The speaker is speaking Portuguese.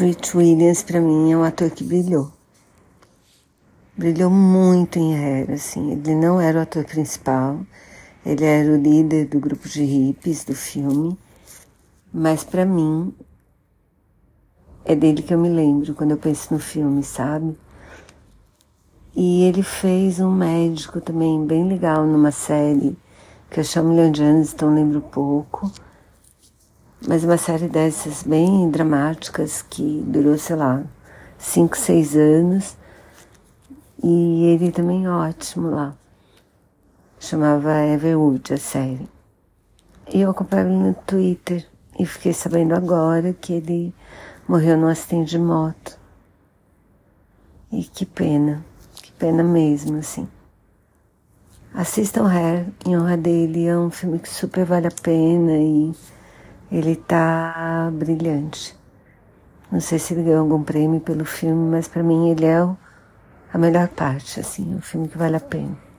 Treat Williams para mim é um ator que brilhou. Brilhou muito em Hair, assim. Ele não era o ator principal, ele era o líder do grupo de hippies do filme, mas para mim é dele que eu me lembro quando eu penso no filme, sabe? E ele fez um médico também bem legal numa série que eu chamo Leon Johnston, lembro pouco. Mas uma série dessas bem dramáticas que durou, sei lá, cinco, seis anos. E ele também ótimo lá. Chamava Everwood a série. E eu acompanhava ele no Twitter e fiquei sabendo agora que ele morreu num acidente de moto. E que pena pena mesmo, assim. Assistam Hair em honra dele, é um filme que super vale a pena e ele tá brilhante. Não sei se ele ganhou algum prêmio pelo filme, mas para mim ele é a melhor parte, assim, um filme que vale a pena.